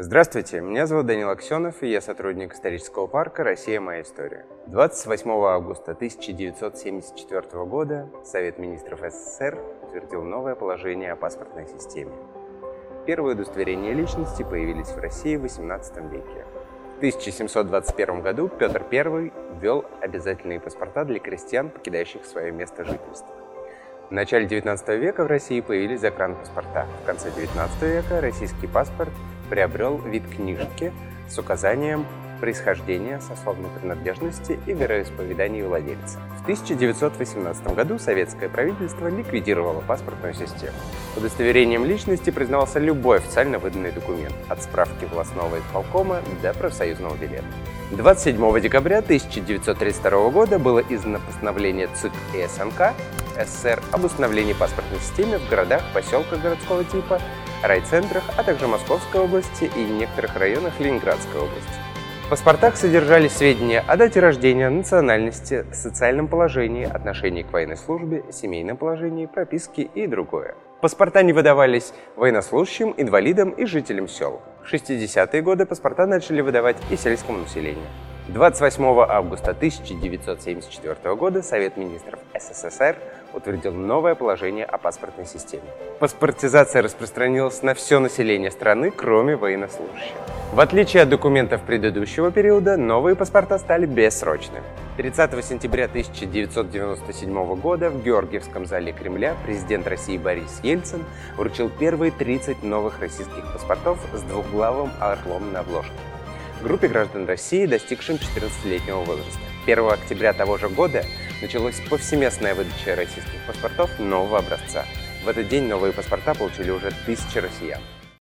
Здравствуйте, меня зовут Данил Аксенов, и я сотрудник исторического парка «Россия. Моя история». 28 августа 1974 года Совет министров СССР утвердил новое положение о паспортной системе. Первые удостоверения личности появились в России в XVIII веке. В 1721 году Петр I ввел обязательные паспорта для крестьян, покидающих свое место жительства. В начале XIX века в России появились загранпаспорта. В конце XIX века российский паспорт приобрел вид книжки с указанием происхождения, сословной принадлежности и вероисповедания владельца. В 1918 году советское правительство ликвидировало паспортную систему. Удостоверением личности признавался любой официально выданный документ, от справки властного исполкома до профсоюзного билета. 27 декабря 1932 года было издано постановление ЦИК и СНК СССР об установлении паспортной системы в городах, поселках городского типа, райцентрах, а также Московской области и некоторых районах Ленинградской области. В паспортах содержались сведения о дате рождения, национальности, социальном положении, отношении к военной службе, семейном положении, прописке и другое. Паспорта не выдавались военнослужащим, инвалидам и жителям сел. В 60-е годы паспорта начали выдавать и сельскому населению. 28 августа 1974 года Совет министров СССР утвердил новое положение о паспортной системе. Паспортизация распространилась на все население страны, кроме военнослужащих. В отличие от документов предыдущего периода, новые паспорта стали бессрочными. 30 сентября 1997 года в Георгиевском зале Кремля президент России Борис Ельцин вручил первые 30 новых российских паспортов с двухглавым орлом на обложке группе граждан России, достигшим 14-летнего возраста. 1 октября того же года началась повсеместная выдача российских паспортов нового образца. В этот день новые паспорта получили уже тысячи россиян.